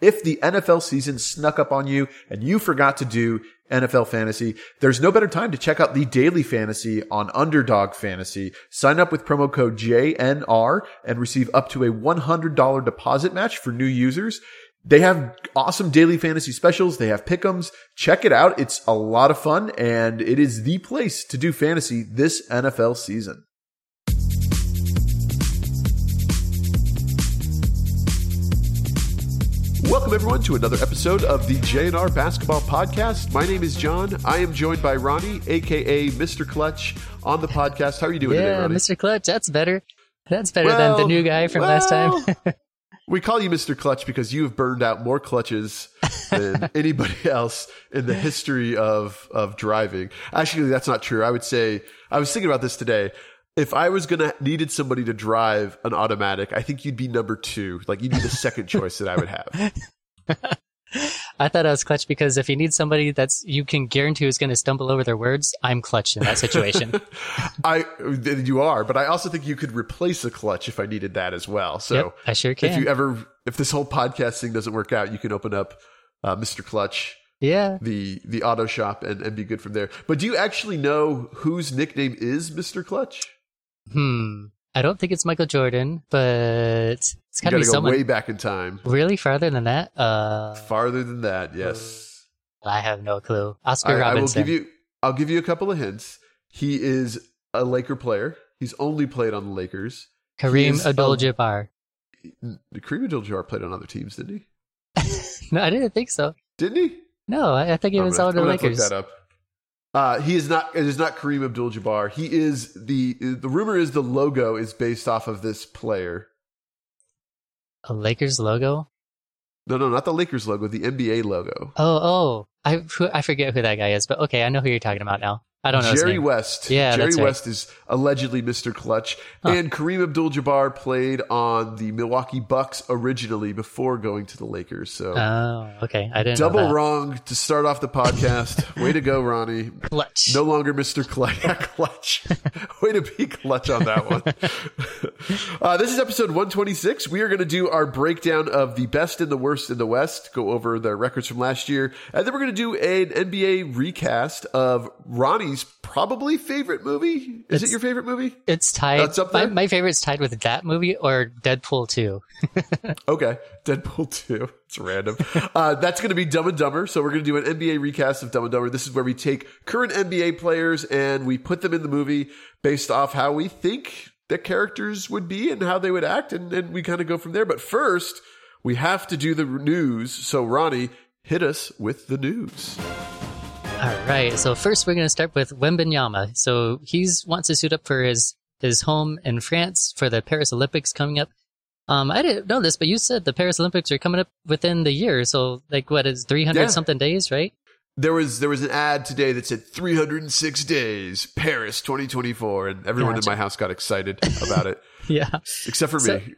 If the NFL season snuck up on you and you forgot to do NFL fantasy, there's no better time to check out the daily fantasy on Underdog Fantasy. Sign up with promo code JNR and receive up to a $100 deposit match for new users. They have awesome daily fantasy specials. They have pickums. Check it out. It's a lot of fun and it is the place to do fantasy this NFL season. Welcome everyone to another episode of the JNR Basketball Podcast. My name is Jon. I am joined by Ronnie, aka Mr. Clutch, on the podcast. How are you doing yeah, today, Ronnie? Mr. Clutch, that's better. That's better Well, than the new guy from last time. We call you Mr. Clutch because you have burned out more clutches than anybody else in the history of of driving. Actually, that's not true. I would say I was thinking about this today. If I was gonna needed somebody to drive an automatic, I think you'd be number two. Like you'd be the second choice that I would have. I thought I was clutch because if you need somebody that's you can guarantee is going to stumble over their words, I'm clutch in that situation. I you are, but I also think you could replace a clutch if I needed that as well. So yep, I sure can. if you ever if this whole podcast thing doesn't work out, you can open up uh, Mr. Clutch yeah, the the auto shop and, and be good from there. But do you actually know whose nickname is Mr. Clutch? Hmm. I don't think it's Michael Jordan, but it's got to be go someone way back in time. really farther than that. Uh, Farther than that, yes. I have no clue. Oscar I, I will give you I'll give you a couple of hints. He is a Laker player. He's only played on the Lakers. Kareem Abdul-Jabbar. Kareem Abdul-Jabbar played on other teams, didn't he? No, I didn't think so. Didn't he? No, I, I think he was all the I'm gonna have to Lakers. Look that up. Uh, he is not. It is not Kareem Abdul-Jabbar. He is the. The rumor is the logo is based off of this player. A Lakers logo. No, no, not the Lakers logo. The NBA logo. Oh, oh, I I forget who that guy is, but okay, I know who you're talking about now. I don't know Jerry. West. Yeah, Jerry right. West is allegedly Mr. Clutch. Huh. And Kareem Abdul Jabbar played on the Milwaukee Bucks originally before going to the Lakers. So Oh, okay. I didn't know double wrong to start off the podcast. Way to go, Ronnie. Clutch. No longer Mr. Clutch. clutch. Way to be clutch on that one. uh, this is episode 126. We are going to do our breakdown of the best and the worst in the West, go over the records from last year, and then we're going to do an NBA recast of Ronnie's probably favorite movie. Is it your favorite movie? It's tied. That's up my, there? my favorite's tied with that movie or Deadpool 2. Okay, Deadpool 2. It's random. uh, that's going to be Dumb and Dumber. So we're going to do an NBA recast of Dumb and Dumber. This is where we take current NBA players and we put them in the movie based off how we think the characters would be and how they would act, and, and we kind of go from there. But first, we have to do the news. So Ronnie, hit us with the news. All right. So first, we're going to start with Wembanyama. So he's wants to suit up for his his home in France for the Paris Olympics coming up. Um, I didn't know this, but you said the Paris Olympics are coming up within the year. So like, what is three hundred Yeah. something days, right? There was there was an ad today that said 306 days Paris 2024, and everyone Gotcha. in my house got excited about it, Yeah. except for So- me.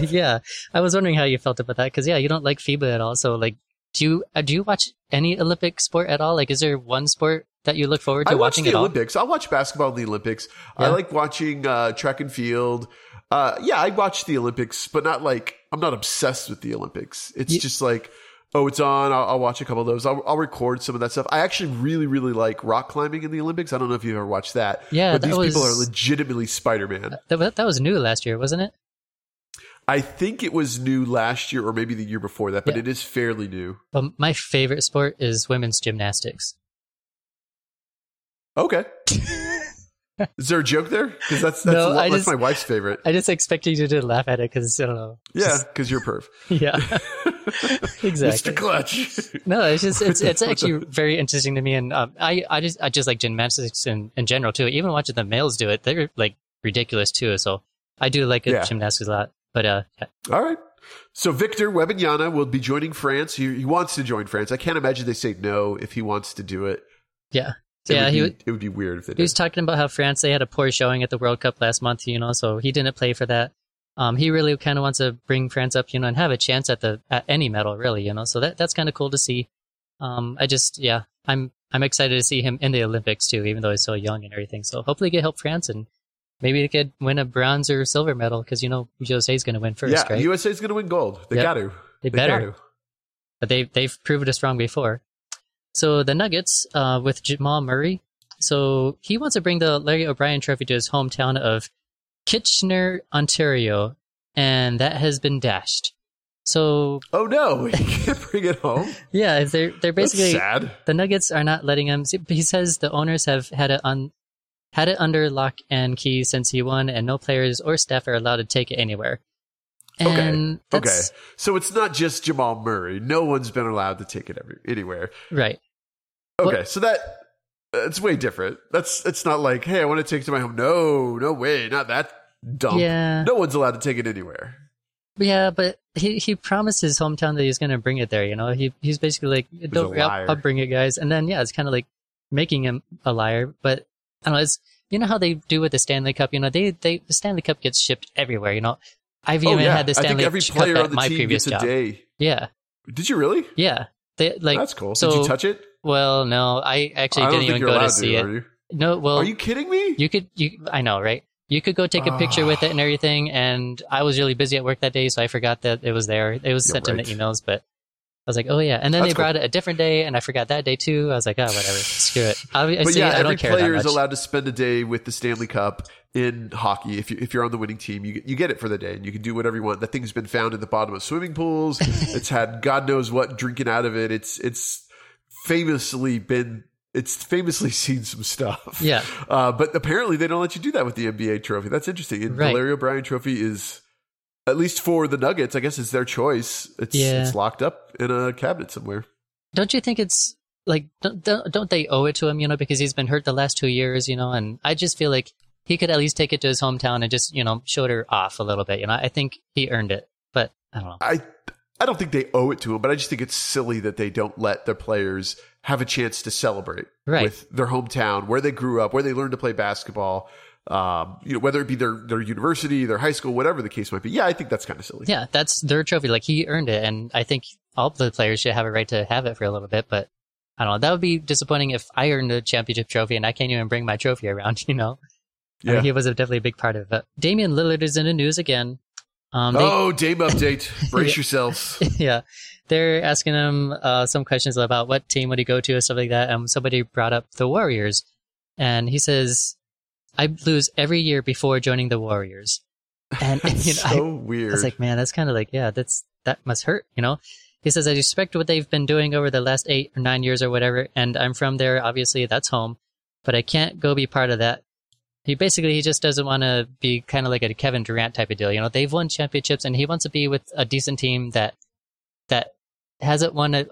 yeah. I was wondering how you felt about that because yeah, you don't like FIBA at all. So like, do you uh, do you watch any Olympic sport at all? Like, is there one sport that you look forward to I watch watching the at all? Olympics. I'll watch basketball in the Olympics. I like watching uh, track and field. Uh, yeah, I watch the Olympics, but not like I'm not obsessed with the Olympics. It's Ye- just like, oh, it's on. I'll, I'll watch a couple of those. I'll, I'll record some of that stuff. I actually really, really like rock climbing in the Olympics. I don't know if you've ever watched that. Yeah, but that these people are legitimately Spider Man. That, that was new last year, wasn't it? I think it was new last year or maybe the year before that, but Yeah. it is fairly new. But my favorite sport is women's gymnastics. Okay. is there a joke there? Because that's that's, No, lot- I that's just- my wife's favorite. I just expected you to laugh at it because I don't know. Yeah, because you're perv. yeah, exactly. Mr. Clutch. No, it's just it's it's actually very interesting to me, and um, I I just I just like gymnastics in, in general too. Even watching the males do it, they're like ridiculous too. So I do like Yeah. gymnastics a lot. But uh, yeah. All right. So Victor Wembanyama will be joining France. He, he wants to join France. I can't imagine they say no if he wants to do it. yeah, It yeah, would he be, would- it would be weird if they he was talking about how France they had a poor showing at the World Cup last month, you know, so he didn't play for that. Um, he really kind of wants to bring France up, you know, and have a chance at the at any medal, really, you know. So that that's kind of cool to see. Um, I just yeah, I'm I'm excited to see him in the Olympics too, even though he's so young and everything. So hopefully, he can help France and maybe they could win a bronze or silver medal because you know Jose's going to win first, yeah, right? USA's going to win gold. They Yep. got to. they They better. to. but they they've proved us wrong before. So the Nuggets uh, with Jamal Murray. So he wants to bring the Larry O'Brien Trophy to his hometown of Kitchener, Ontario, and that has been dashed. So oh no, he can't bring it home. yeah, they're they're basically the Nuggets are not letting him. See, He says the owners have had it on had it under lock and key since he won, and no players or staff are allowed to take it anywhere. And okay. Okay. So it's not just Jamal Murray. No one's been allowed to take it every, anywhere. right. Okay. So that it's way different. That's it's not like, hey, I want to take it to my home. No, no way, not that dumb. Yeah. No one's allowed to take it anywhere. Yeah, but he he promised his hometown that he's going to bring it there. You know, he he's basically like, "Don't. I'll, I'll bring it, guys." And then yeah, it's kind of like making him a liar. But I don't know. It's you know how they do with the Stanley Cup. You know, they they the Stanley Cup gets shipped everywhere. You know, I've oh even yeah, had the I Stanley think every Cup player at on the my team previous gets a job. day. Yeah, Did you really? yeah. They like That's cool. so- Did you touch it? well, no, I actually I didn't even go to see Are it. No, well, Are you kidding me? You could, you, I know, right? You could go take a picture with it ah. and everything. And I was really busy at work that day, so I forgot that it was there. It was sent in the emails, but I was like, oh yeah. And then That's they brought it a different day, and I forgot that day too. I was like, oh, whatever, screw it. I, I, but see, yeah, I every player is allowed to spend a day with the Stanley Cup in hockey. If you if you're on the winning team, you get, you get it for the day, and you can do whatever you want. That thing's been found at the bottom of swimming pools. it's had God knows what drinking out of it. It's it's famously been it's famously seen some stuff. Yeah. Uh, but apparently they don't let you do that with the NBA trophy. That's interesting. And Right. the Larry O'Brien trophy is. At least for the Nuggets, I guess it's their choice. It's Yeah. it's locked up in a cabinet somewhere. Don't you think it's like don't, don't they owe it to him? You know, because he's been hurt the last two years. You know, and I just feel like he could at least take it to his hometown and just you know show her off a little bit. You know, I think he earned it, but I don't know. I I don't think they owe it to him, but I just think it's silly that they don't let their players have a chance to celebrate Right. with their hometown, where they grew up, where they learned to play basketball. Um, you know, whether it be their their university, their high school, whatever the case might be. Yeah, I think that's kind of silly. Yeah, that's their trophy. Like he earned it, and I think all the players should have a right to have it for a little bit. But I don't know. That would be disappointing if I earned a championship trophy and I can't even bring my trophy around. You know, I Yeah. mean, he was a, definitely a big part of it. But Damian Lillard is in the news again. Um, they, oh, Dame update. Brace Yeah. yourselves. yeah, they're asking him uh, some questions about what team would he go to or stuff like that. And somebody brought up the Warriors, and he says, "I lose every year before joining the Warriors." And you know, I- so weird. I was like, man, that's kind of like, yeah, that's that must hurt, you know. He says, I respect what they've been doing over the last eight or nine years or whatever, and I'm from there. Obviously, that's home, but I can't go be part of that. He basically he just doesn't want to be kind of like a Kevin Durant type of deal. You know, they've won championships, and he wants to be with a decent team that that hasn't won a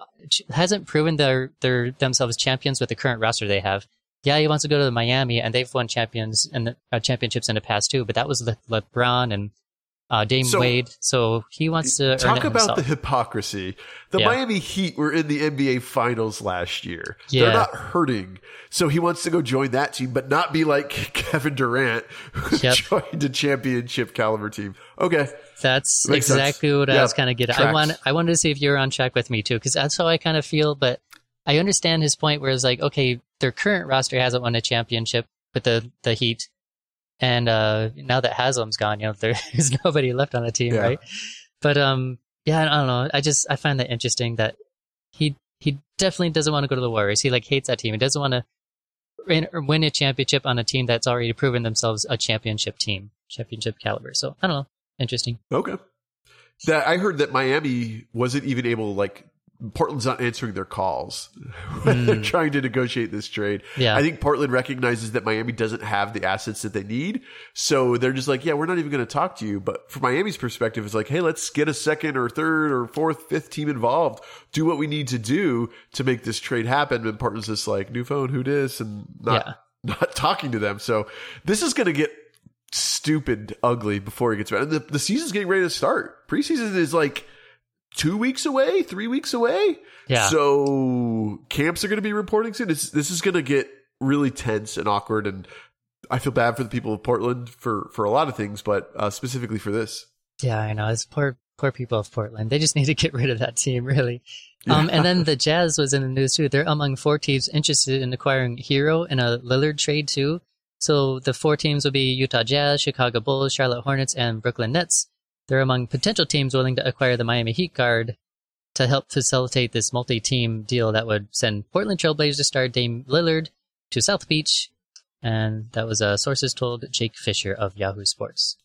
hasn't proven their their themselves champions with the current roster they have. Yeah, he wants to go to the Miami, and they've won champions and uh, championships in the past too. But that was Le- LeBron and uh, Dame So- Wade, so he wants to Talk about the hypocrisy. The Yeah. Miami Heat were in the NBA Finals last year. Yeah. They're not hurting. So he wants to go join that team, but not be like Kevin Durant, who Yep. joined a championship caliber team. Okay. That's Makes sense. exactly what I was kind of getting. I want I wanted to see if you're on track with me too, because that's how I kind of feel. But I understand his point, where it's like, okay, their current roster hasn't won a championship with the the Heat, and uh, now that Haslem's gone, you know, there's nobody left on the team, Yeah. right? But um, yeah, I don't know. I just I find that interesting that he he definitely doesn't want to go to the Warriors. He like hates that team. He doesn't want to win, win a championship on a team that's already proven themselves a championship team, championship caliber. So I don't know. Interesting. Okay. That I heard that Miami wasn't even able to like Portland's not answering their calls when they're trying to negotiate this trade. Hmm. Yeah. I think Portland recognizes that Miami doesn't have the assets that they need. So they're just like, yeah, we're not even going to talk to you. But from Miami's perspective, it's like, hey, let's get a second or third or fourth, fifth team involved. Do what we need to do to make this trade happen. And Portland's just like, new phone, who dis? And not, Yeah. not talking to them. So this is going to get stupid ugly before it gets better. And the, the season's getting ready to start. Preseason is like two weeks away, three weeks away. Yeah. So camps are going to be reporting soon. This this is going to get really tense and awkward, and I feel bad for the people of Portland for for a lot of things, but uh, specifically for this. Yeah, I know. It's poor, poor people of Portland. They just need to get rid of that team, really. Um, and then the Jazz was in the news too. They're among four teams interested in acquiring Herro in a Lillard trade too. So the four teams will be Utah Jazz, Chicago Bulls, Charlotte Hornets, and Brooklyn Nets. They're among potential teams willing to acquire the Miami Heat guard. to help facilitate this multi-team deal that would send Portland Trailblazers star Dame Lillard to South Beach, and that was uh, sources told Jake Fisher of Yahoo Sports.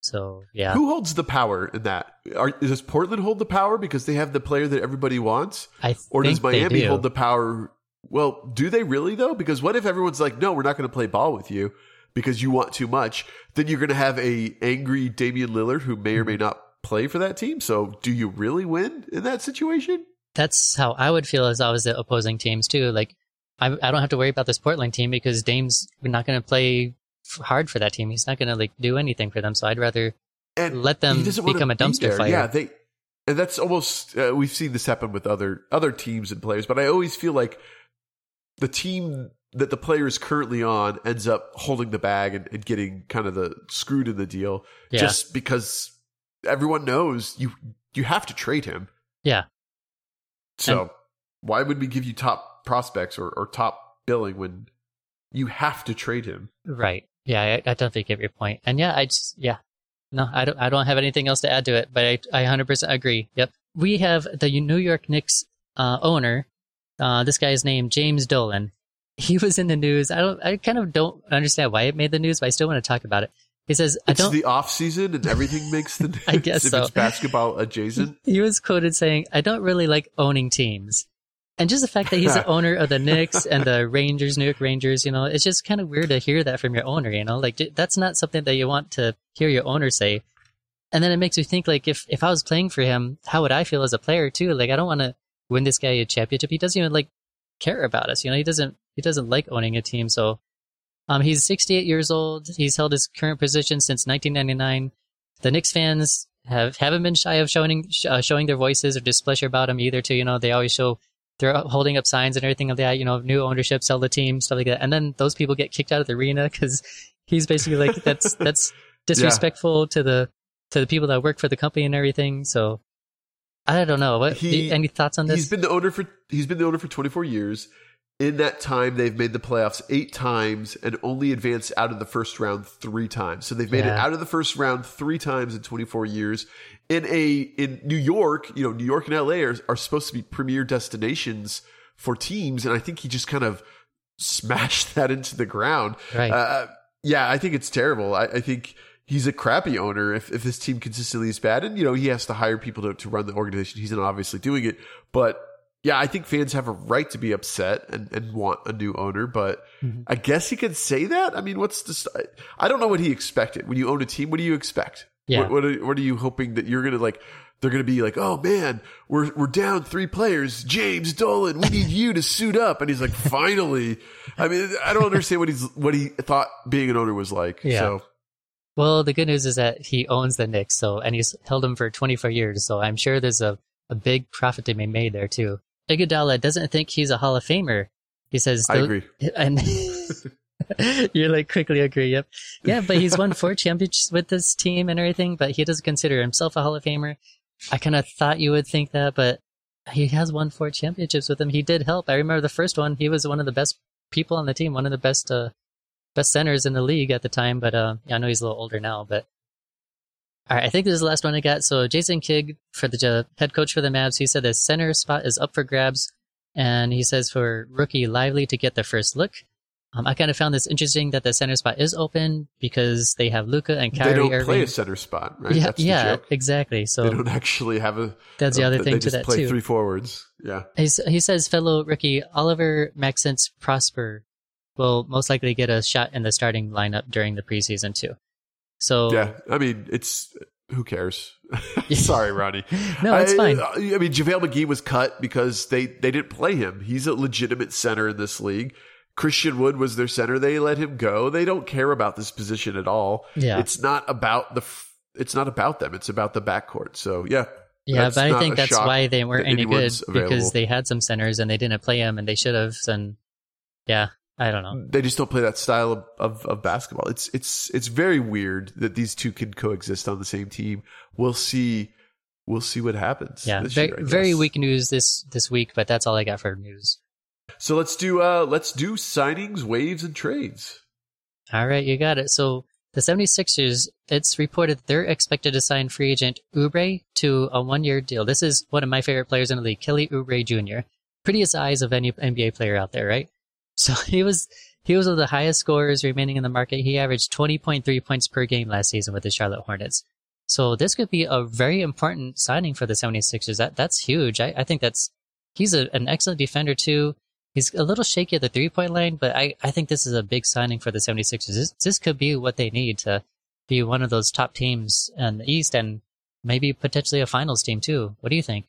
So yeah, Who holds the power in that? Are, does Portland hold the power because they have the player that everybody wants, I or does Miami do. hold the power? Well, do they really though? Because what if everyone's like, "No, we're not going to play ball with you because you want too much"? Then you're going to have a angry Damian Lillard who may or may not play for that team. So, do you really win in that situation? That's how I would feel as I was the opposing teams too. Like I, I don't have to worry about this Portland team because Dame's not going to play hard for that team. He's not going to like do anything for them. So I'd rather And Let them he doesn't wanna become a dumpster there. fire. Yeah, they and that's almost uh, we've seen this happen with other other teams and players. But I always feel like the team that the player is currently on ends up holding the bag and, and getting kind of the screwed in the deal Yeah. just because everyone knows you you have to trade him. Yeah. So why would we give you top prospects or, or top billing when you have to trade him? Right. Yeah, I, I definitely get your point. And yeah, I just yeah. No, I don't I don't have anything else to add to it, but I I 100% agree. Yep. We have the New York Knicks uh, owner. Uh, this guy's named James Dolan. He was in the news. I don't I kind of don't understand why it made the news, but I still want to talk about it. He says, "I It's don't the off season and everything makes the news I guess so. it's basketball adjacent. he was quoted saying, "I don't really like owning teams." And just the fact that he's the owner of the Knicks and the Rangers, New York Rangers, you know, it's just kind of weird to hear that from your owner, you know? Like that's not something that you want to hear your owner say. And then it makes me think like if if I was playing for him, how would I feel as a player too? Like I don't want to win this guy a championship. He doesn't even like care about us, you know? He doesn't he doesn't like owning a team, so um, he's 68 years old. He's held his current position since 1999. The Knicks fans have haven't been shy of showing uh, showing their voices or displeasure about him either. Too, you know, they always show they're holding up signs and everything of that. You know, new ownership, sell the team, stuff like that. And then those people get kicked out of the arena because he's basically like that's that's disrespectful to the to the people that work for the company and everything. So I don't know. What He- any thoughts on this? He's been the owner for he's been the owner for 24 years. In that time, they've made the playoffs eight times and only advanced out of the first round three times. So they've made it out of the first round three times in 24 years. In a in New York, you know, New York and LA are, are supposed to be premier destinations for teams, and I think he just kind of smashed that into the ground. Right. Uh, yeah, I think it's terrible. I, I think he's a crappy owner if, if his team consistently is bad. And, you know, he has to hire people to, to run the organization. He's not obviously doing it. But yeah, I think fans have a right to be upset and, and want a new owner. But Mhm. I guess he could say that. I mean, what's the, st- I don't know what he expected. When you own a team, what do you expect? Yeah. What, what, are, what are you hoping that you're going to like? They're going to be like, oh man, we're we're down three players. James Dolan, we need you to suit up. And he's like, finally. I mean, I don't understand what he's what he thought being an owner was like. Yeah. So Well, the good news is that he owns the Knicks, so and he's held them for 24 years. So I'm sure there's a, a big profit to be made there too. Iguodala doesn't think he's a Hall of Famer. He says, I agree. and you're like quickly agree. Yep, yeah, but he's won four championships with this team and everything, but he doesn't consider himself a Hall of Famer. I kind of thought you would think that, but he has won four championships with him. He did help. I remember the first one. He was one of the best people on the team, one of the best uh, best centers in the league at the time. But uh, yeah, I know he's a little older now. But all right, I think this is the last one I got. So Jason Kidd for the uh, head coach for the Mavs, he said the center spot is up for grabs, and he says for rookie Lively to get the first look. Um, I kind of found this interesting that the center spot is open because they have Luka and Kyrie they don't Irving. play a center spot, right? yeah, That's the yeah, exactly. They don't actually have a. that's the other they thing to just that play too. Three forwards. Yeah. He's, he says fellow rookie Oliver Maxence Prosper will most likely get a shot in the starting lineup during the preseason too. So Yeah. I mean, it's who cares? Sorry, Ronnie. no, it's I, fine. I mean, JaVale McGee was cut because they, they didn't play him. He's a legitimate center in this league. Christian Wood was their center. They let him go. They don't care about this position at all. Yeah. It's not about the. It's not about them. It's about the backcourt. So yeah, Yeah, but I think that's why they weren't that any good anyone's because they had some centers and they didn't play them and they should have. And yeah, I don't know. they just don't play that style of, of, of basketball. It's it's it's very weird that these two can coexist on the same team. We'll see. We'll see what happens. Yeah, very, year, very weak news this this week, but that's all I got for news. So let's do uh let's do signings, waves, and trades. All right, you got it. So the 76ers, it's reported they're expected to sign free agent Oubre to a one year deal. This is one of my favorite players in the league, Kelly Oubre Jr. Prettiest eyes of any NBA player out there, right? So he was he was one of the highest scorers remaining in the market. He averaged 20.3 points per game last season with the Charlotte Hornets. So this could be a very important signing for the 76ers. That that's huge. I, I think that's he's a, an excellent defender too. He's a little shaky at the three point line, but I, I think this is a big signing for the 76ers. This, this could be what they need to be one of those top teams in the East and maybe potentially a finals team too. What do you think?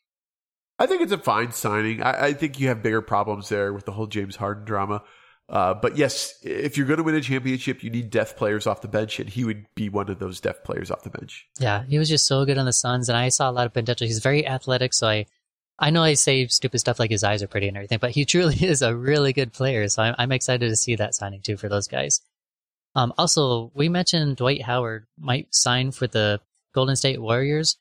I think it's a fine signing. I, I think you have bigger problems there with the whole James Harden drama. Uh, but yes, if you're going to win a championship, you need depth players off the bench, and he would be one of those depth players off the bench. Yeah, he was just so good on the Suns, and I saw a lot of potential. He's very athletic, so I I know I say stupid stuff like his eyes are pretty and everything, but he truly is a really good player. So I'm, I'm excited to see that signing too for those guys. Um, also, we mentioned Dwight Howard might sign for the Golden State Warriors.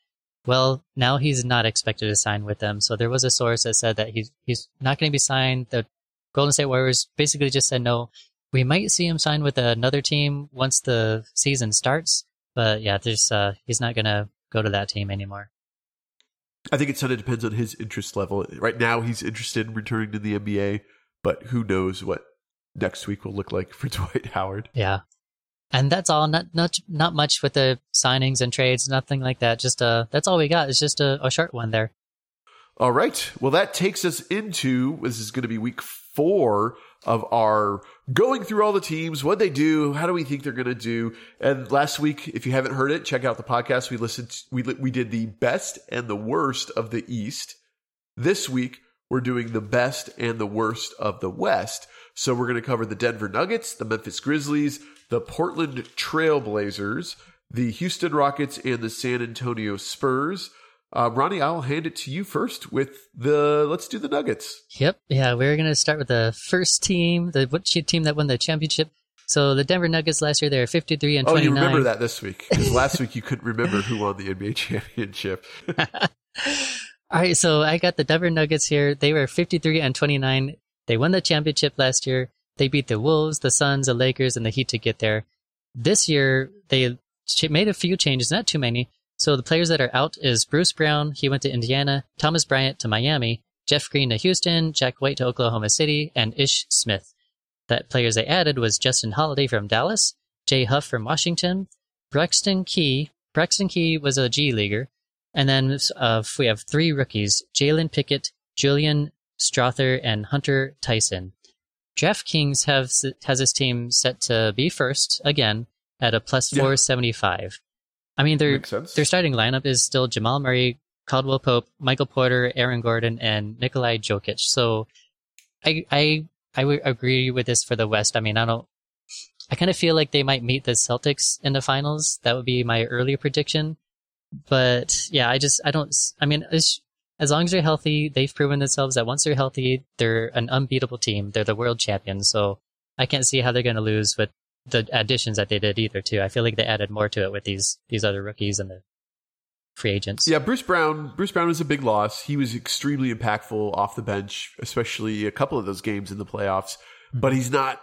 Well, now he's not expected to sign with them. So there was a source that said that he's he's not going to be signed. The Golden State Warriors basically just said no. We might see him sign with another team once the season starts, but yeah, there's uh, he's not going to go to that team anymore. I think it sort of depends on his interest level. Right now, he's interested in returning to the NBA, but who knows what next week will look like for Dwight Howard. Yeah. And that's all. Not not not much with the signings and trades. Nothing like that. Just uh, that's all we got. It's just a, a short one there. All right. Well, that takes us into this is going to be week four of our going through all the teams, what they do, how do we think they're going to do. And last week, if you haven't heard it, check out the podcast. We listened, to, we, we did the best and the worst of the East. This week, we're doing the best and the worst of the West. So we're going to cover the Denver Nuggets, the Memphis Grizzlies, the Portland Trailblazers, the Houston Rockets, and the San Antonio Spurs. Uh, Ronnie, I'll hand it to you first with the let's do the Nuggets. Yep. Yeah, we're going to start with the first team, the team that won the championship. So the Denver Nuggets last year, they were 53 and 29. Oh, you remember that this week. Because last week you couldn't remember who won the NBA championship. All right, so I got the Denver Nuggets here. They were 53 and 29. They won the championship last year. They beat the Wolves, the Suns, the Lakers, and the Heat to get there. This year, they made a few changes, not too many. So the players that are out is Bruce Brown, he went to Indiana, Thomas Bryant to Miami, Jeff Green to Houston, Jack White to Oklahoma City, and Ish Smith. That players they added was Justin Holiday from Dallas, Jay Huff from Washington, Braxton Key. Braxton Key was a G leaguer, and then uh, we have three rookies: Jalen Pickett, Julian Strawther, and Hunter Tyson. DraftKings has has his team set to be first again at a plus four seventy five. I mean, their their starting lineup is still Jamal Murray, Caldwell Pope, Michael Porter, Aaron Gordon, and Nikolai Jokic. So, I I I would agree with this for the West. I mean, I don't. I kind of feel like they might meet the Celtics in the finals. That would be my earlier prediction. But yeah, I just I don't. I mean, as long as they're healthy, they've proven themselves that once they're healthy, they're an unbeatable team. They're the world champions. So I can't see how they're going to lose with the additions that they did either too. I feel like they added more to it with these these other rookies and the free agents. Yeah, Bruce Brown. Bruce Brown was a big loss. He was extremely impactful off the bench, especially a couple of those games in the playoffs. Mm-hmm. But he's not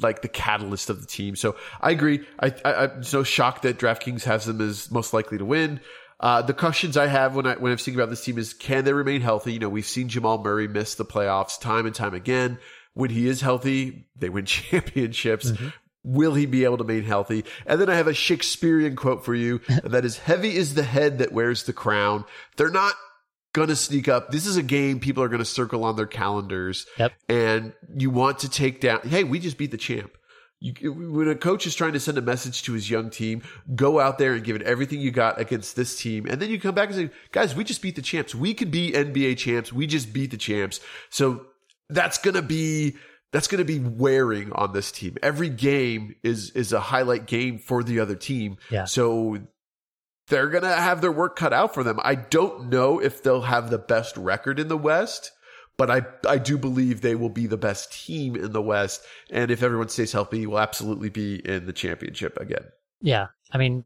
like the catalyst of the team. So I agree. I, I, am so shocked that DraftKings has them as most likely to win. Uh, the questions I have when I when I'm thinking about this team is can they remain healthy? You know, we've seen Jamal Murray miss the playoffs time and time again. When he is healthy, they win championships. Mm-hmm. Will he be able to remain healthy? And then I have a Shakespearean quote for you, and that is heavy is the head that wears the crown. They're not going to sneak up. This is a game people are going to circle on their calendars. Yep. And you want to take down, hey, we just beat the champ. You, when a coach is trying to send a message to his young team, go out there and give it everything you got against this team. And then you come back and say, guys, we just beat the champs. We could be NBA champs. We just beat the champs. So that's going to be that's going to be wearing on this team. Every game is is a highlight game for the other team. Yeah. So they're going to have their work cut out for them. I don't know if they'll have the best record in the West, but I I do believe they will be the best team in the West and if everyone stays healthy, will absolutely be in the championship again. Yeah. I mean,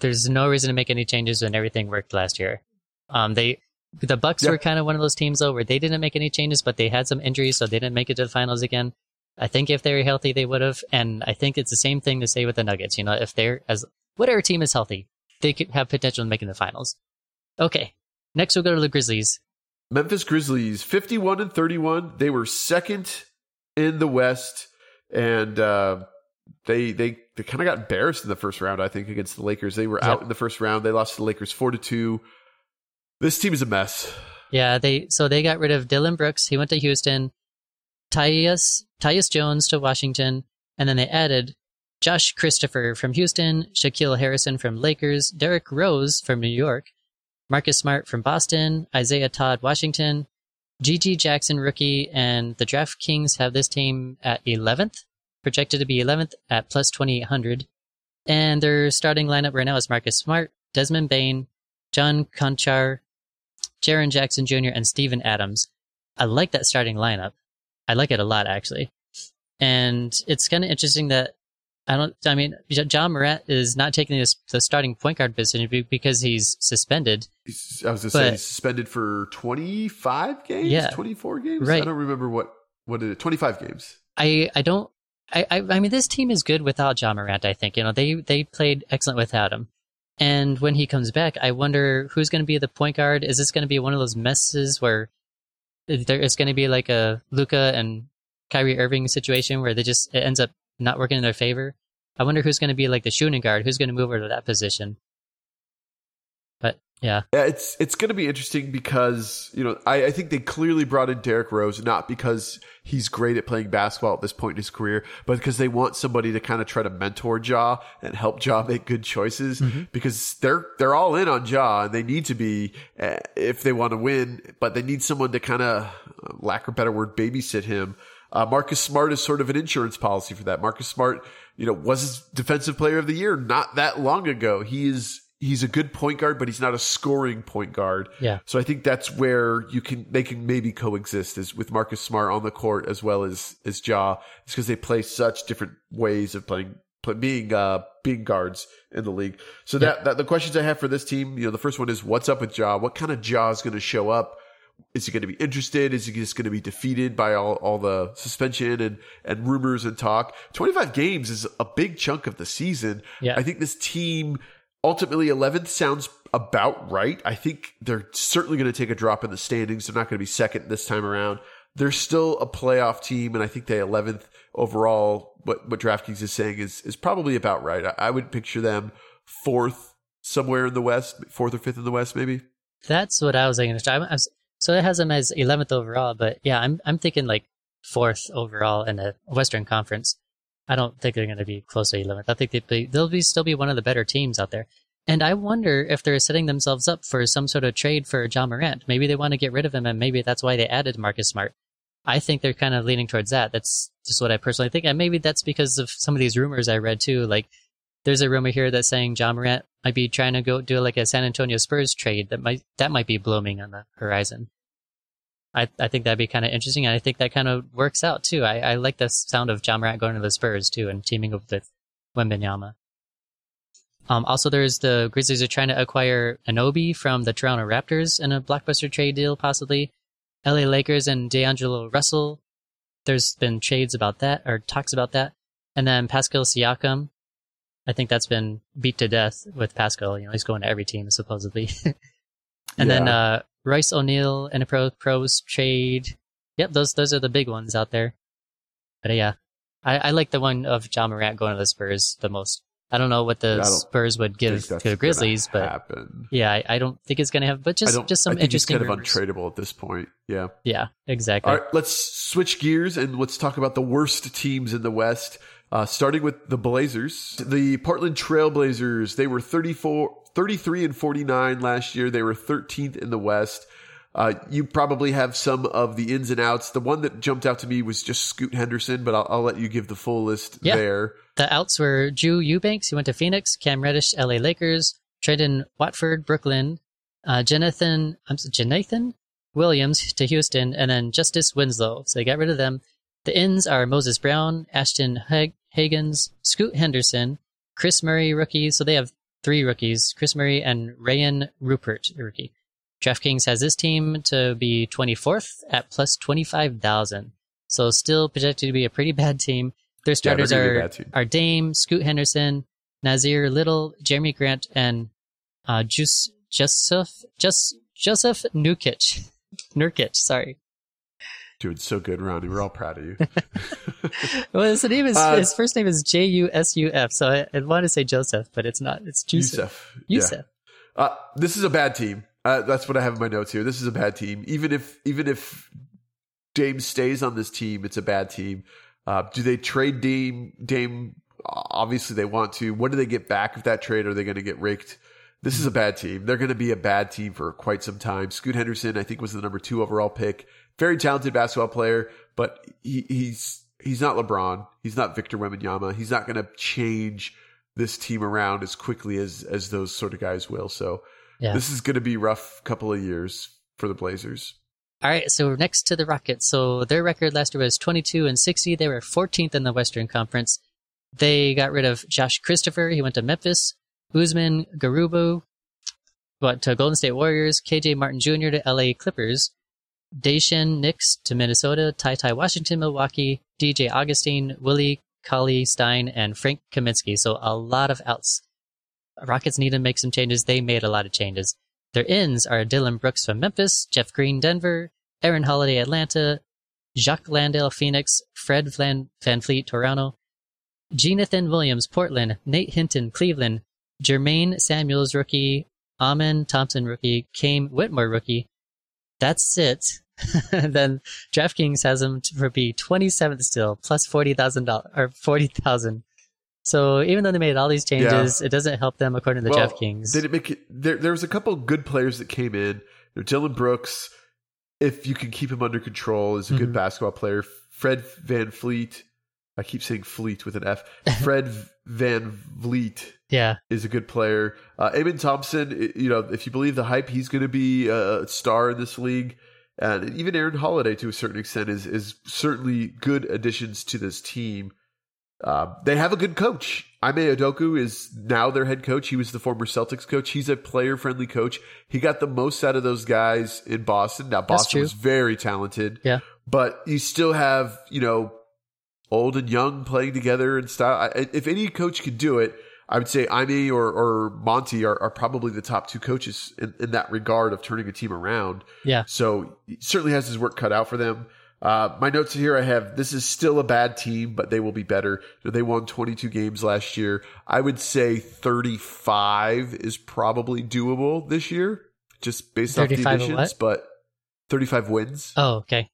there's no reason to make any changes when everything worked last year. Um they the Bucks were kind of one of those teams though where they didn't make any changes, but they had some injuries, so they didn't make it to the finals again. I think if they were healthy, they would have. And I think it's the same thing to say with the Nuggets. You know, if they're as whatever team is healthy, they could have potential in making the finals. Okay. Next, we'll go to the Grizzlies. Memphis Grizzlies, 51 and 31. They were second in the West, and uh, they they they kind of got embarrassed in the first round. I think against the Lakers. They were yep. out in the first round. They lost to the Lakers four to two. This team is a mess. Yeah, they so they got rid of Dillon Brooks. He went to Houston. Tyus Tyus Jones to Washington, and then they added Josh Christopher from Houston, Shaquille Harrison from Lakers, Derrick Rose from New York, Marcus Smart from Boston, Isaiah Todd Washington, GG Jackson rookie, and the DraftKings have this team at 11th, projected to be 11th at plus 2800. And their starting lineup right now is Marcus Smart, Desmond Bane, John Konchar, Jaren Jackson Jr., and Steven Adams. I like that starting lineup. I like it a lot, actually. And it's kind of interesting that I don't. I mean, John Morant is not taking this, the starting point guard position because he's suspended. I was going to say he's suspended for twenty five games. Yeah, twenty four games. Right. I don't remember what what did it. Twenty five games. I I don't. I, I I mean, this team is good without John Morant. I think you know they they played excellent without him. And when he comes back, I wonder who's going to be the point guard. Is this going to be one of those messes where there is going to be like a Luka and Kyrie Irving situation where they just it ends up not working in their favor. I wonder who's going to be like the shooting guard, who's going to move over to that position. But yeah, yeah, it's it's going to be interesting because you know I, I think they clearly brought in Derrick Rose not because he's great at playing basketball at this point in his career, but because they want somebody to kind of try to mentor Ja and help Ja make good choices mm-hmm. because they're they're all in on Ja and they need to be uh, if they want to win, but they need someone to kind of lack a better word babysit him. Uh, Marcus Smart is sort of an insurance policy for that. Marcus Smart, you know, was defensive player of the year not that long ago. He is he's a good point guard, but he's not a scoring point guard. Yeah. So I think that's where you can they can maybe coexist is with Marcus Smart on the court as well as as Ja. It's because they play such different ways of playing being uh being guards in the league. So that, that the questions I have for this team, you know, the first one is what's up with Ja? What kind of Ja is going to show up? Is he going to be interested? Is he just going to be defeated by all, all the suspension and, and rumors and talk? 25 games is a big chunk of the season. Yeah. I think this team ultimately 11th sounds about right. I think they're certainly going to take a drop in the standings. They're not going to be second this time around. They're still a playoff team, and I think they 11th overall. What what DraftKings is saying is is probably about right. I, I would picture them fourth somewhere in the West, fourth or fifth in the West, maybe. That's what I was thinking. I was, so it has them as 11th overall, but yeah, I'm I'm thinking like fourth overall in the Western Conference. I don't think they're going to be close to 11th. I think they be, they'll be still be one of the better teams out there. And I wonder if they're setting themselves up for some sort of trade for Ja Morant. Maybe they want to get rid of him, and maybe that's why they added Marcus Smart. I think they're kind of leaning towards that. That's just what I personally think, and maybe that's because of some of these rumors I read too. Like, there's a rumor here that's saying Ja Morant might be trying to go do like a San Antonio Spurs trade that might that might be blooming on the horizon. I, I think that'd be kind of interesting. And I think that kind of works out too. I, I like the sound of Ja Morant going to the Spurs too and teaming up with Wembanyama. Um, also, there's the Grizzlies are trying to acquire Anunoby from the Toronto Raptors in a blockbuster trade deal, possibly. LA Lakers and D'Angelo Russell. There's been trades about that or talks about that. And then Pascal Siakam. I think that's been beat to death with Pascal. You know, he's going to every team supposedly. and yeah. then uh, Royce a pro pros trade. Yep, those those are the big ones out there. But uh, yeah, I, I like the one of Ja Morant going to the Spurs the most. I don't know what the Spurs would give to the Grizzlies, but happen. yeah, I, I, don't think it's going to happen. But just just some interesting. It's kind rumors. of untradeable at this point. Yeah. Yeah. Exactly. All right, let's switch gears and let's talk about the worst teams in the West. Uh, starting with the Blazers, the Portland Trailblazers. They were 34, 33 and 49 last year. They were 13th in the West. Uh, you probably have some of the ins and outs. The one that jumped out to me was just Scoot Henderson, but I'll, I'll let you give the full list yeah. there. The outs were Drew Eubanks, who went to Phoenix, Cam Reddish, LA Lakers, Trendon Watford, Brooklyn, uh, Jonathan, I'm sorry, Jonathan Williams to Houston, and then Justice Winslow. So they got rid of them. The ins are Moses Brown, Ashton Hagans, Scoot Henderson, Kris Murray rookie. So they have three rookies, Kris Murray and Rayan Rupert rookie. DraftKings has this team to be 24th at plus 25,000. So still projected to be a pretty bad team. Their starters they're gonna be a are are Dame, Scoot Henderson, Nassir Little, Jerami Grant, and uh, Jus- Joseph Just Joseph Nurkic. Nurkic, sorry. Doing so good, Ronnie. We're all proud of you. Well, his name is Uh, his first name is J U S U F. So I, I want to say Joseph, but it's not. It's Joseph. Yusuf. Yeah. Uh, this is a bad team. Uh, that's what I have in my notes here. This is a bad team. Even if even if Dame stays on this team, it's a bad team. Uh, do they trade Dame? Dame? Obviously, they want to. What do they get back of that trade? Are they going to get raked? This is a bad team. They're going to be a bad team for quite some time. Scoot Henderson, I think, was the number two overall pick. Very talented basketball player, but he, he's he's not LeBron. He's not Victor Wembanyama. He's not going to change this team around as quickly as as those sort of guys will. So Yeah. this is going to be rough couple of years for the Blazers. All right, so next to the Rockets. So their record last year was 22 and 60. They were 14th in the Western Conference. They got rid of Josh Christopher. He went to Memphis. Usman Garuba went to Golden State Warriors. KJ Martin Jr. to LA Clippers. Daishen Nix to Minnesota. Tai Tai Washington, Milwaukee. DJ Augustine, Willie Cauley Stein, and Frank Kaminsky. So a lot of outs. Rockets need to make some changes. They made a lot of changes. Their ins are Dillon Brooks from Memphis, Jeff Green, Denver, Aaron Holiday, Atlanta, Jock Landale, Phoenix, Fred Van, Van Fleet, Toronto, Jonathan Williams, Portland, Nate Hinton, Cleveland, Jermaine Samuels, rookie, Amen Thompson, rookie, Cam Whitmore, rookie. That's it. then DraftKings has him to be 27th still, plus $40,000 or 40,000. So even though they made all these changes, it doesn't help them according to the Well, DraftKings. Did it make it? There, there was a couple good players that came in. Dillon Brooks, if you can keep him under control, is a good Mhm. basketball player. Fred Van Fleet, I keep saying Fleet with an F. Fred Van Vliet yeah. is a good player. Uh, Eamon Thompson, you know, if you believe the hype, he's going to be a star in this league. And even Aaron Holiday, to a certain extent, is is certainly good additions to this team. Uh, they have a good coach. Ime Udoka is now their head coach. He was the former Celtics coach. He's a player friendly coach. He got the most out of those guys in Boston. Now, Boston was very talented. Yeah. But you still have, you know, old and young playing together and style. I, if any coach could do it, I would say Ime or, or Monty are, are probably the top two coaches in, in that regard of turning a team around. Yeah. So he certainly has his work cut out for them. Uh, my notes here I have this is still a bad team, but they will be better. You know, They won 22 games last year. I would say 35 is probably doable this year, just based off the 35 additions, but 35 wins. Oh, okay.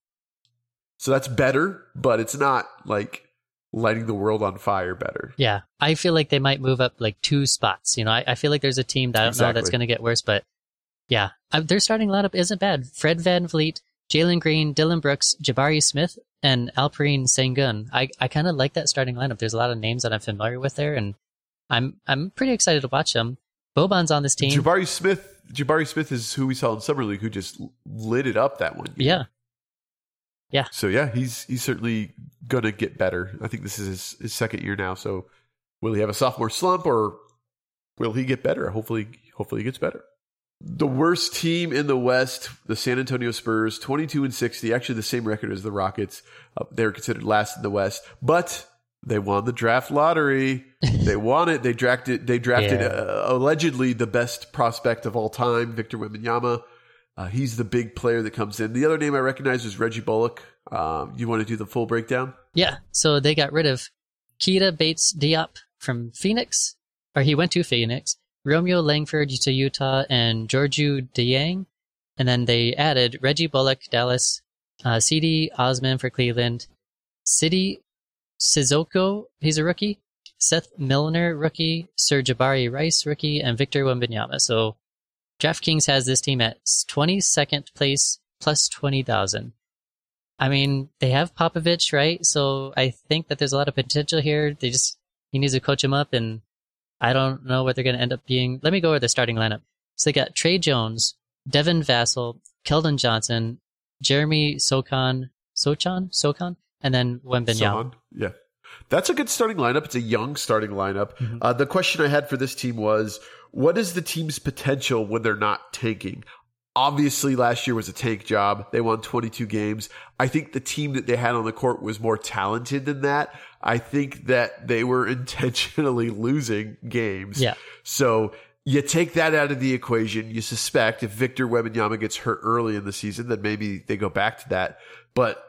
So that's better, but it's not like lighting the world on fire better. Yeah. I feel like they might move up like two spots. You know, I, I feel like there's a team that I don't know that's going to get worse, but yeah, I, their starting lineup isn't bad. Fred Van Vliet, Jalen Green, Dillon Brooks, Jabari Smith, and Alperen Sengun. I, I kind of like that starting lineup. There's a lot of names that I'm familiar with there, and I'm I'm pretty excited to watch them. Boban's on this team. Jabari Smith, Jabari Smith is who we saw in summer league, who just lit it up that one. Year. yeah. So yeah, he's he's certainly gonna get better. I think this is his, his second year now. So will he have a sophomore slump or will he get better? Hopefully, hopefully he gets better. The worst team in the West, the San Antonio Spurs, twenty-two and sixty. Actually, the same record as the Rockets. Uh, they're considered last in the West, but they won the draft lottery. they won it. They drafted. They drafted Yeah. uh, allegedly the best prospect of all time, Victor Wembanyama. Uh, he's the big player that comes in. The other name I recognize is Reggie Bullock. Um, you want to do the full breakdown? Yeah. So they got rid of Keita Bates Diop from Phoenix, or he went to Phoenix, Romeo Langford to Utah, and Gorgui Dieng. And then they added Reggie Bullock, Dallas, uh, Cedi Osman for Cleveland, Sidy Cissoko, he's a rookie, Seth Milner, rookie, Sir Jabari Rice, rookie, and Victor Wembanyama. So DraftKings has this team at 22nd place plus 20,000. I mean, they have Popovich, right? So I think that there's a lot of potential here. They just, he needs to coach him up, and I don't know what they're going to end up being. Let me go over the starting lineup. So they got Tre Jones, Devin Vassell, Keldon Johnson, Jeremy Socon, Sochan, Socon, and then Wembanyama. Sohan? Yeah. That's a good starting lineup. It's a young starting lineup. Mhm. Uh, the question I had for this team was, what is the team's potential when they're not tanking? Obviously, last year was a tank job. They won 22 games. I think the team that they had on the court was more talented than that. I think that they were intentionally losing games. Yeah. So you take that out of the equation. You suspect if Victor Wembanyama gets hurt early in the season, then maybe they go back to that. But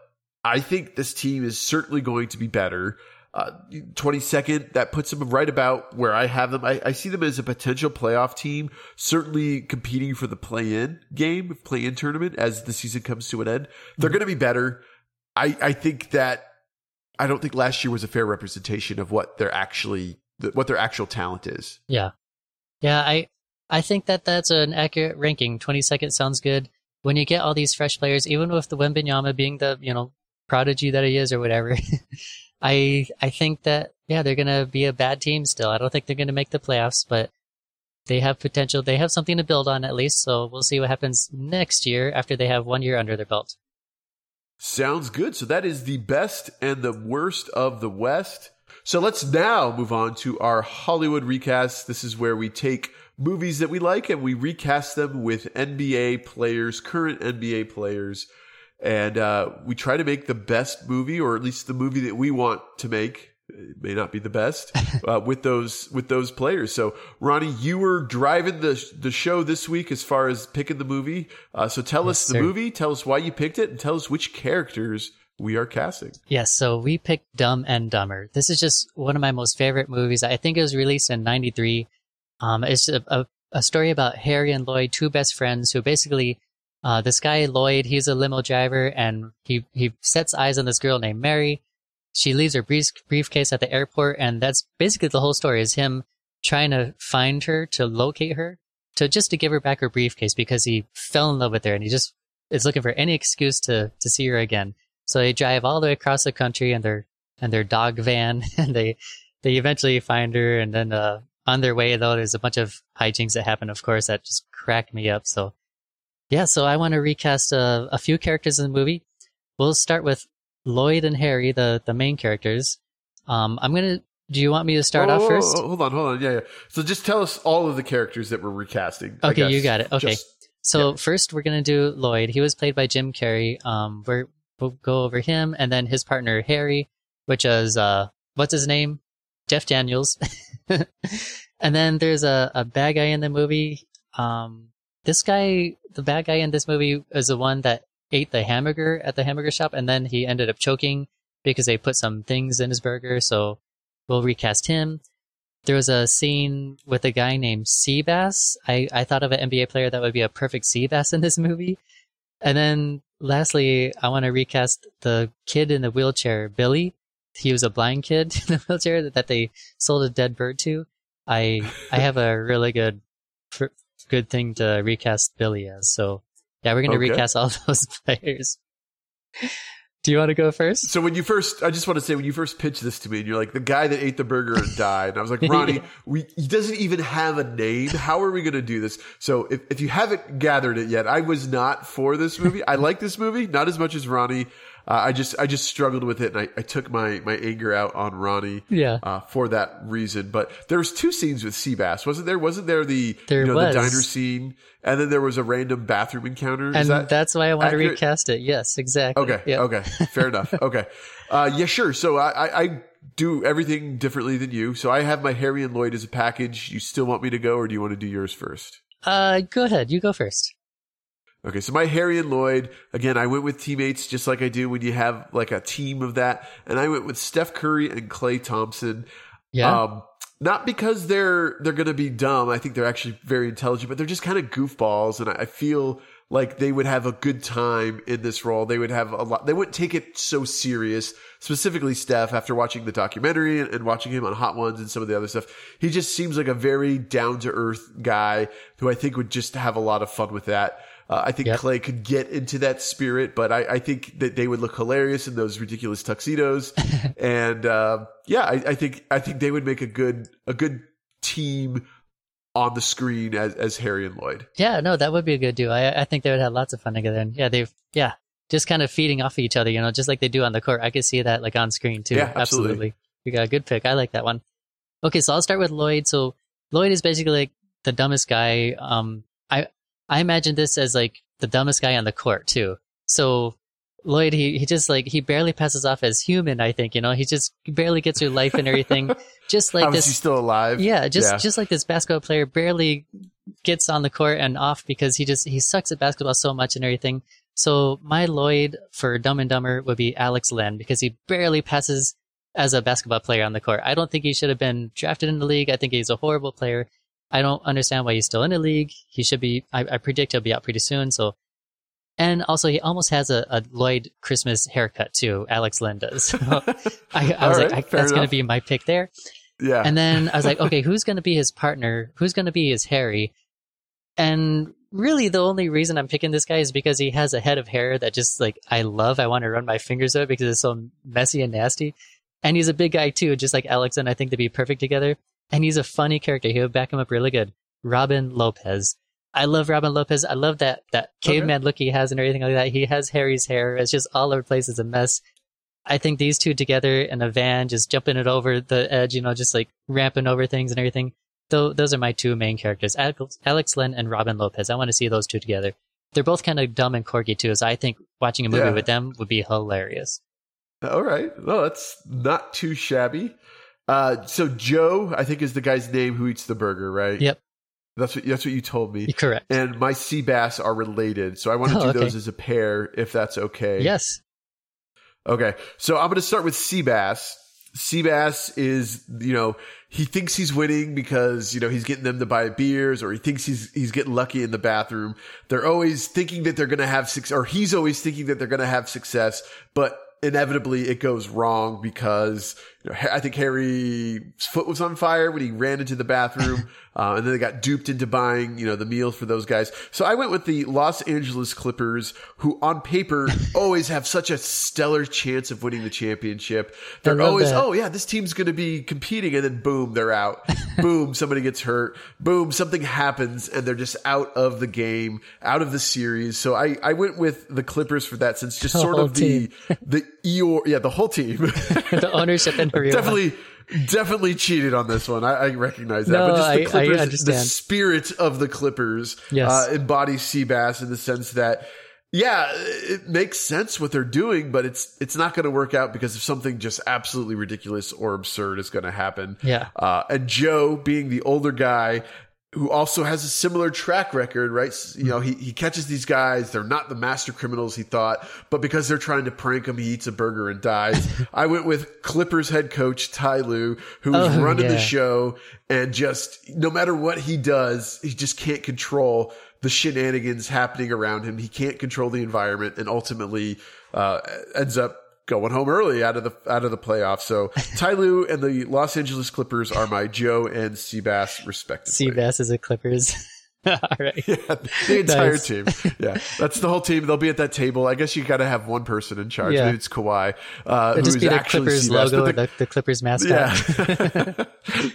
I think this team is certainly going to be better. Uh, 22nd, that puts them right about where I have them. I, I see them as a potential playoff team, certainly competing for the play in game, play in tournament as the season comes to an end. They're Mhm. going to be better. I, I think that I don't think last year was a fair representation of what their actually, what their actual talent is. Yeah. Yeah, I I think that that's an accurate ranking. 22nd sounds good. When you get all these fresh players, even with the Wembanyama being the, you know, prodigy that he is or whatever, I I think that yeah, they're to be a bad team still. I don't think they're to make the playoffs, but they have potential. They have something to build on at least, so we'll see what happens next year after they have one year under their belt. Sounds good. So that is the best and the worst of the West. So let's now move on to our Hollywood recast. This is where we take movies that we like and we recast them with NBA players, current NBA players. And uh, we try to make the best movie, or at least the movie that we want to make. It may not be the best uh, with those with those players. So, Ronnie, you were driving the the show this week as far as picking the movie. Uh, so, tell Yes, us the sir. movie, tell us why you picked it, and tell us which characters we are casting. Yes, so we picked Dumb and Dumber. This is just one of my most favorite movies. I think it was released in 93. Um, it's a, a, a story about Harry and Lloyd, two best friends who basically, uh, this guy Lloyd, he's a limo driver and he, he sets eyes on this girl named Mary. She leaves her brief, briefcase at the airport and that's basically the whole story is him trying to find her, to locate her, to just to give her back her briefcase because he fell in love with her and he just is looking for any excuse to, to see her again. So they drive all the way across the country in their in their dog van, and they they eventually find her. And then uh, on their way, though, there's a bunch of hijinks that happen. Of course, that just crack me up. So yeah, so I want to recast a, a few characters in the movie. We'll start with Lloyd and Harry, the the main characters. Um, I'm gonna. Do you want me to start Oh, off first? hold on, hold on. Yeah, yeah. So just tell us all of the characters that we're recasting. I Okay, you got it. Okay. Just- So first, we're gonna do Lloyd. He was played by Jim Carrey. Um, we're, we'll go over him, and then his partner Harry, which is uh, what's his name? Jeff Daniels. and then there's a a bad guy in the movie. Um, this guy, the bad guy in this movie, is the one that ate the hamburger at the hamburger shop, and then he ended up choking because they put some things in his burger. So we'll recast him. There was a scene with a guy named Seabass. I, I thought of an NBA player that would be a perfect Seabass in this movie. And then lastly, I want to recast the kid in the wheelchair, Billy. He was a blind kid in the wheelchair that, they sold a dead bird to. I I have a really good good thing to recast Billy as. So yeah, we're gonna Okay. recast all those players. Do you want to go first? So when you first, I just want to say when you first pitched this to me, and you're like the guy that ate the burger and died, and I was like, Ronnie, we he doesn't even have a name. How are we going to do this? So if if you haven't gathered it yet, I was not for this movie. I like this movie, not as much as Ronnie. Uh, I just I just struggled with it, and I, I took my my anger out on Ronnie. Yeah. Uh, for that reason, but there was two scenes with Seabass, wasn't there? Wasn't there the There you know was. the diner scene, and then there was a random bathroom encounter? Is And that that's why I want accurate? to recast it. Yes, exactly. Okay. Yep. Okay. Fair enough. Okay. Uh, yeah, sure. So I, I, I do everything differently than you. So I have my Harry and Lloyd as a package. You still want me to go or do you want to do yours first? Uh, go ahead. You go first. Okay. So my Harry and Lloyd, again, I went with teammates just like I do when you have like a team of that. And I went with Steph Curry and Klay Thompson. Yeah. Um, not because they're they're going to be dumb. I think they're actually very intelligent, but they're just kind of goofballs, and I I feel like they would have a good time in this role. They would have a lot. They wouldn't take it so serious. Specifically, Steph. After watching the documentary and, and watching him on Hot Ones and some of the other stuff, he just seems like a very down to earth guy who I think would just have a lot of fun with that. Uh, I think Yep. Klay could get into that spirit, but I, I think that they would look hilarious in those ridiculous tuxedos. and uh, yeah, I, I think I think they would make a good a good team on the screen as as Harry and Lloyd. Yeah, no, that would be a good duo. I, I think they would have lots of fun together. And yeah, they've, yeah, just kind of feeding off of each other, you know, just like they do on the court. I could see that like on screen too. Yeah, absolutely. You got a good pick. I like that one. Okay, so I'll start with Lloyd. So Lloyd is basically like the dumbest guy. Um, I, imagine this as like the dumbest guy on the court too. So Lloyd, he, he just like, he barely passes off as human, I think, you know, he just barely gets through life and everything. just like How this. is still alive? Yeah, just Yeah. just like this basketball player barely gets on the court and off because he just he sucks at basketball so much and everything. So my Lloyd for Dumb and Dumber would be Alex Len because he barely passes as a basketball player on the court. I don't think he should have been drafted in the league. I think he's a horrible player. I don't understand why he's still in the league. He should be. I, I predict he'll be out pretty soon. So, and also he almost has a, a Lloyd Christmas haircut too. Alex Len does. So I, I was right, like, I, that's going to be my pick there. Yeah. And then I was like, okay, who's going to be his partner? Who's going to be his Harry? And really, the only reason I'm picking this guy is because he has a head of hair that just like I love. I want to run my fingers over it because it's so messy and nasty. And he's a big guy too, just like Alex and I think they'd be perfect together. And he's a funny character. He would back him up really good. Robin Lopez. I love Robin Lopez. I love that that oh, Okay. caveman look he has and everything like that. He has Harry's hair. It's just all over the place. It's a mess. I think these two together in a van, just jumping it over the edge, you know, just like ramping over things and everything. Tho- those are my two main characters, Alex, Len and Robin Lopez. I want to see those two together. They're both kind of dumb and quirky too, so I think watching a movie Yeah. with them would be hilarious. All right. Well, that's not too shabby. Uh, so Joe, I think, is the guy's name who eats the burger, right? Yep. That's what that's what you told me. Correct. And my Seabass are related, so I want to Oh, do okay. those as a pair, if that's okay. Yes. Okay. So I'm going to start with Seabass. Seabass is, you know, he thinks he's winning because, you know, he's getting them to buy beers or he thinks he's, he's getting lucky in the bathroom. They're always thinking that they're going to have success or he's always thinking that they're going to have success, but inevitably it goes wrong because you know, I think Harry's foot was on fire when he ran into the bathroom. uh, and then they got duped into buying, you know, the meal for those guys. So I went with the Los Angeles Clippers, who on paper always have such a stellar chance of winning the championship. They're always, that. oh yeah, this team's going to be competing. And then boom, they're out. boom, somebody gets hurt. Boom, something happens and they're just out of the game, out of the series. So I, I went with the Clippers for that since just The sort of the, the Eeyore, yeah, the whole team. the ownership and Definitely definitely cheated on this one. I, I recognize that. No, but just the I- I Clippers, the spirit of the Clippers Yes. uh, embodies Seabass in the sense that yeah, it makes sense what they're doing, but it's it's not going to work out because if something just absolutely ridiculous or absurd is going to happen. Yeah. Uh, and Joe, being the older guy who also has a similar track record, right? You know, he, he catches these guys. They're not the master criminals he thought, but because they're trying to prank him, he eats a burger and dies. I went with Clippers head coach Ty Lue, who was Oh, running yeah. the show and just no matter what he does, he just can't control the shenanigans happening around him. He can't control the environment and ultimately, uh, ends up going home early out of the out of the playoffs. So Ty Lue and the Los Angeles Clippers are my Joe and Seabass respectively. Seabass is a Clippers. All right. Yeah, the entire Nice. team. Yeah, that's the whole team. They'll be at that table. I guess you got to have one person in charge. Yeah. Maybe it's Kawhi, uh, who's the actually Clippers Seabass, logo the, the Clippers mascot. yeah,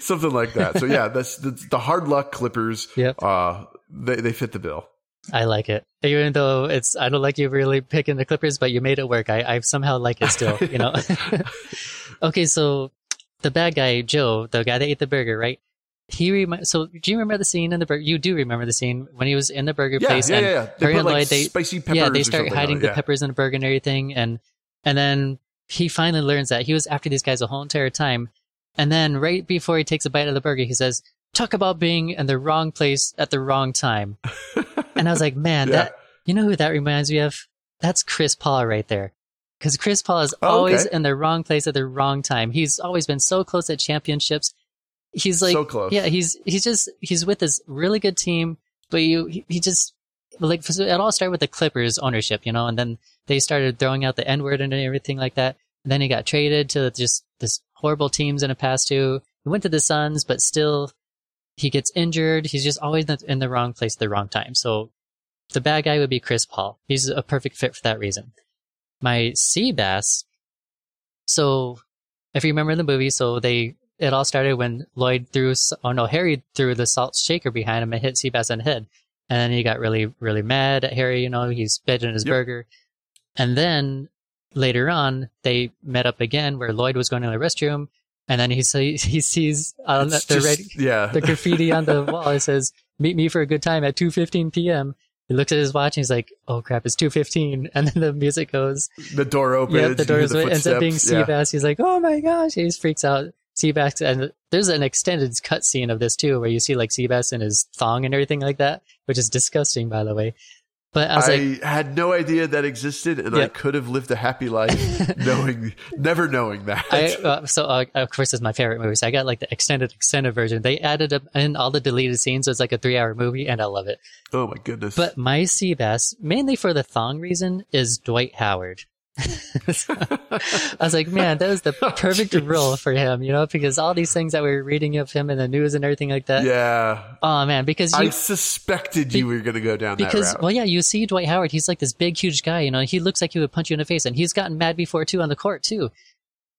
something like that. So yeah, that's the, the hard luck Clippers. Yep. Uh, they they fit the bill. I like it. Even though it's, I don't like you really picking the Clippers, but you made it work. I, I somehow like it still, you know? okay, so the bad guy, Joe, the guy that ate the burger, right? He remi- so do you remember the scene in the burger? You do remember the scene when he was in the burger Yeah, place yeah, and yeah. yeah. They Harry put and like they, spicy peppers. yeah, they start hiding it. the yeah. peppers in the burger and everything, and and then he finally learns that he was after these guys the whole entire time, and then right before he takes a bite of the burger, he says, "Talk about being in the wrong place at the wrong time," and I was like, "Man, Yeah. that you know who that reminds me of? That's Chris Paul right there." Because Chris Paul is Oh, always okay. in the wrong place at the wrong time. He's always been so close at championships. He's like, so close. yeah, he's he's just he's with this really good team, but you he, he just like it all started with the Clippers ownership, you know, and then they started throwing out the N word and everything like that. And then he got traded to just this horrible teams in the past two. He went to the Suns, but still he gets injured. He's just always in the- wrong place at the wrong time. So the bad guy would be Chris Paul. He's a perfect fit for that reason. My Seabass. So if you remember the movie, so they it all started when Lloyd threw, oh no, Harry threw the salt shaker behind him and hit Seabass in the head. And then he got really, really mad at Harry, you know, he spit in his Yep. burger. And then later on, they met up again where Lloyd was going to the restroom. And then he, see, he sees on the, the, just- red, yeah. the graffiti on the wall. It says, meet me for a good time at 2.15 p.m. He looks at his watch and he's like, "Oh crap, it's two 15. And then the music goes. The door opens. Yep, the door is ends up being footsteps. Yeah. Seabass. He's like, "Oh my gosh!" He just freaks out. Seabass, and there's an extended cut scene of this too, where you see like Seabass in his thong and everything like that, which is disgusting, by the way. But I like, had no idea that existed, and I could have lived a happy life knowing, never knowing that. I, uh, so uh, of course it's my favorite movie. So I got like the extended extended version. They added up in all the deleted scenes, so it's like a three hour movie, and I love it. oh my goodness! But my Seabass, mainly for the thong reason, is Dwight Howard. I was like, man, that was the perfect role for him, you know, because all these things that we were reading of him in the news and everything like that. yeah, Oh man, because you, I suspected you were going to go down that because well, yeah, you see Dwight Howard, he's like this big, huge guy, you know, he looks like he would punch you in the face, and he's gotten mad before too on the court too.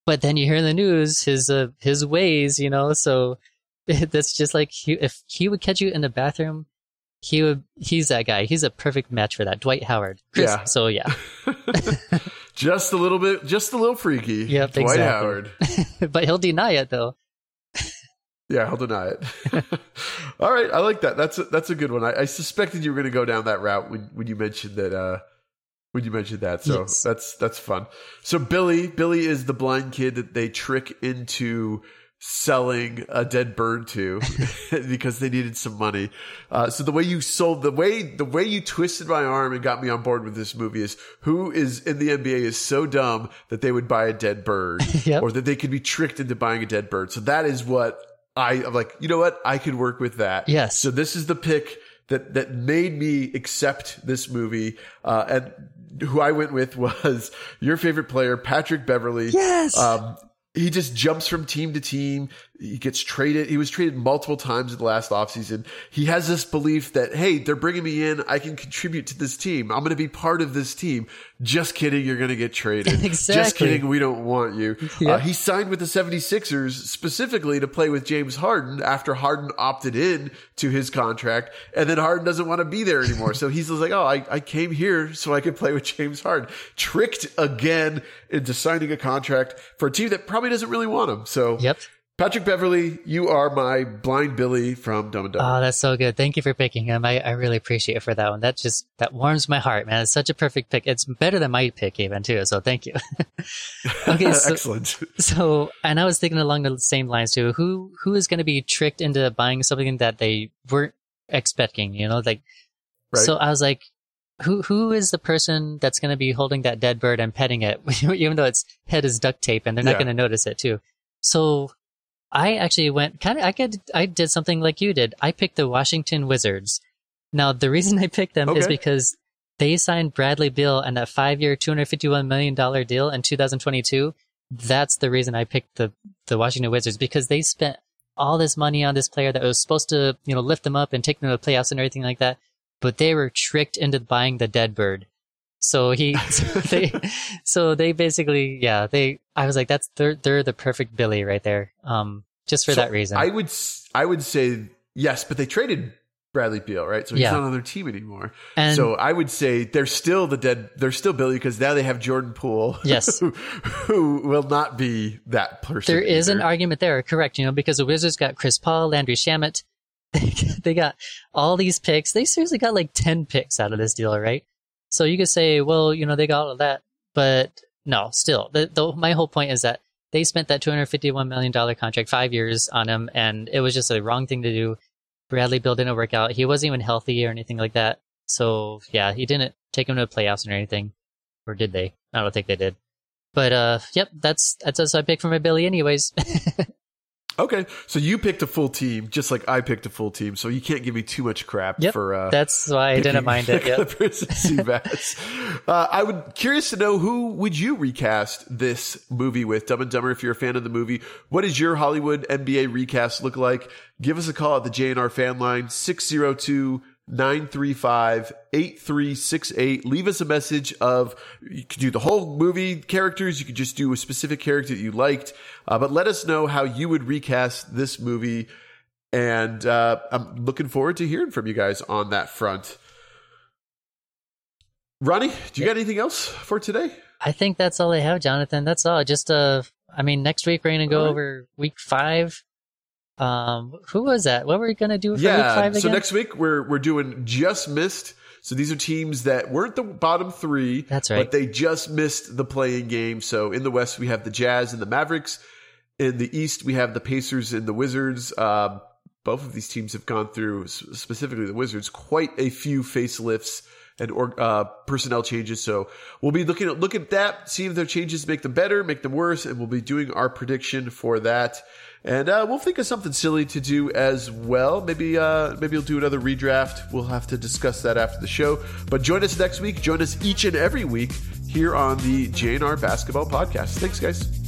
But then you hear in the news his uh, his ways, you know, so that's just like he, if he would catch you in the bathroom, he would. He's that guy. He's a perfect match for that, Dwight Howard. Chris, Yeah. So yeah, just a little bit, just a little freaky. Yep, Dwight exactly. Howard. but he'll deny it though. Yeah, he'll deny it. All right, I like that. That's a, that's a good one. I, I suspected you were going to go down that route when, when you mentioned that. Uh, when you mentioned that, so Yes. that's that's fun. So Billy, Billy is the blind kid that they trick into selling a dead bird to because they needed some money. Uh, so the way you sold the way the way you twisted my arm and got me on board with this movie is who is in the NBA is so dumb that they would buy a dead bird Yep. or that they could be tricked into buying a dead bird. So that is what I I'm like, you know what? I could work with that. Yes. So this is the pick that that made me accept this movie. Uh, and who I went with was your favorite player, Patrick Beverley. Yes. Um, he just jumps from team to team. He gets traded. He was traded multiple times in the last offseason. He has this belief that, hey, they're bringing me in. I can contribute to this team. I'm going to be part of this team. Just kidding. You're going to get traded. Exactly. Just kidding. We don't want you. Uh, he signed with the 76ers specifically to play with James Harden after Harden opted in to his contract. And then Harden doesn't want to be there anymore. so he's like, oh, I, I came here so I could play with James Harden. Tricked again into signing a contract for a team that probably doesn't really want him. So Yep. Patrick Beverley, you are my blind Billy from Dumb and Dumber. Oh, that's so good. Thank you for picking him. I, I really appreciate it for that one. That just that warms my heart, man. It's such a perfect pick. It's better than my pick even too. So thank you. okay, so, Excellent. so and I was thinking along the same lines too. Who who is going to be tricked into buying something that they weren't expecting? You know, like Right. so. I was like, who who is the person that's going to be holding that dead bird and petting it, even though its head is duct tape and they're not Yeah. going to notice it too. So I actually went kind of. I could. I did something like you did. I picked the Washington Wizards. Now the reason I picked them is because they signed Bradley Beal and that five-year, two hundred fifty-one million dollar deal in 2022. That's the reason I picked the the Washington Wizards because they spent all this money on this player that was supposed to, you know, lift them up and take them to the playoffs and everything like that. But they were tricked into buying the dead bird. So he, so they, so they basically, yeah, they. I was like, that's they're they're the perfect Billy right there. Um, just for So that reason. I would s- I would say yes, but they traded Bradley Beal, right? So he's Yeah. not on their team anymore. and so I would say they're still the dead. They're still Billy because now they have Jordan Poole. Yes. who, who will not be that person. there is an argument there, correct? You know, because the Wizards got Chris Paul, Landry Shamet. they got all these picks. They seriously got like ten picks out of this deal, right? So you could say, well, you know, they got all of that, but no, still, the, the my whole point is that they spent that two hundred fifty-one million dollar contract, five years on him, and it was just a wrong thing to do. Bradley Beal didn't work out. He wasn't even healthy or anything like that. So yeah, he didn't take him to the playoffs or anything, or did they? I don't think they did. But uh, yep, that's that's what I picked for my Billy, anyways. Okay, so you picked a full team, just like I picked a full team. So you can't give me too much crap Yep, for. Uh, that's why I didn't mind it. Yep. Seabass. uh, I would curious to know who would you recast this movie with? Dumb and Dumber. If you're a fan of the movie, what does your Hollywood NBA recast look like? Give us a call at the JNR fan line 602 935 8368. Leave us a message of, you could do the whole movie characters. You could just do a specific character that you liked. Uh, but let us know how you would recast this movie. And uh, I'm looking forward to hearing from you guys on that front. Ronnie, do you got anything else for today? I think that's all I have, Jonathan. That's all. Just uh, I mean, next week we're gonna go All right. over week five. Um, who was that? What were we gonna do for week yeah. five again? So next week we're we're doing just missed. So these are teams that weren't the bottom three. That's right. But they just missed the playing game. So in the West, we have the Jazz and the Mavericks. In the East, we have the Pacers and the Wizards. Um, both of these teams have gone through, specifically the Wizards, quite a few facelifts and or, uh, personnel changes. So we'll be looking at look at that, see if their changes make them better, make them worse, and we'll be doing our prediction for that. And uh, we'll think of something silly to do as well. Maybe uh, maybe we'll do another redraft. We'll have to discuss that after the show. But join us next week. Join us each and every week here on the JNR Basketball Podcast. Thanks, guys.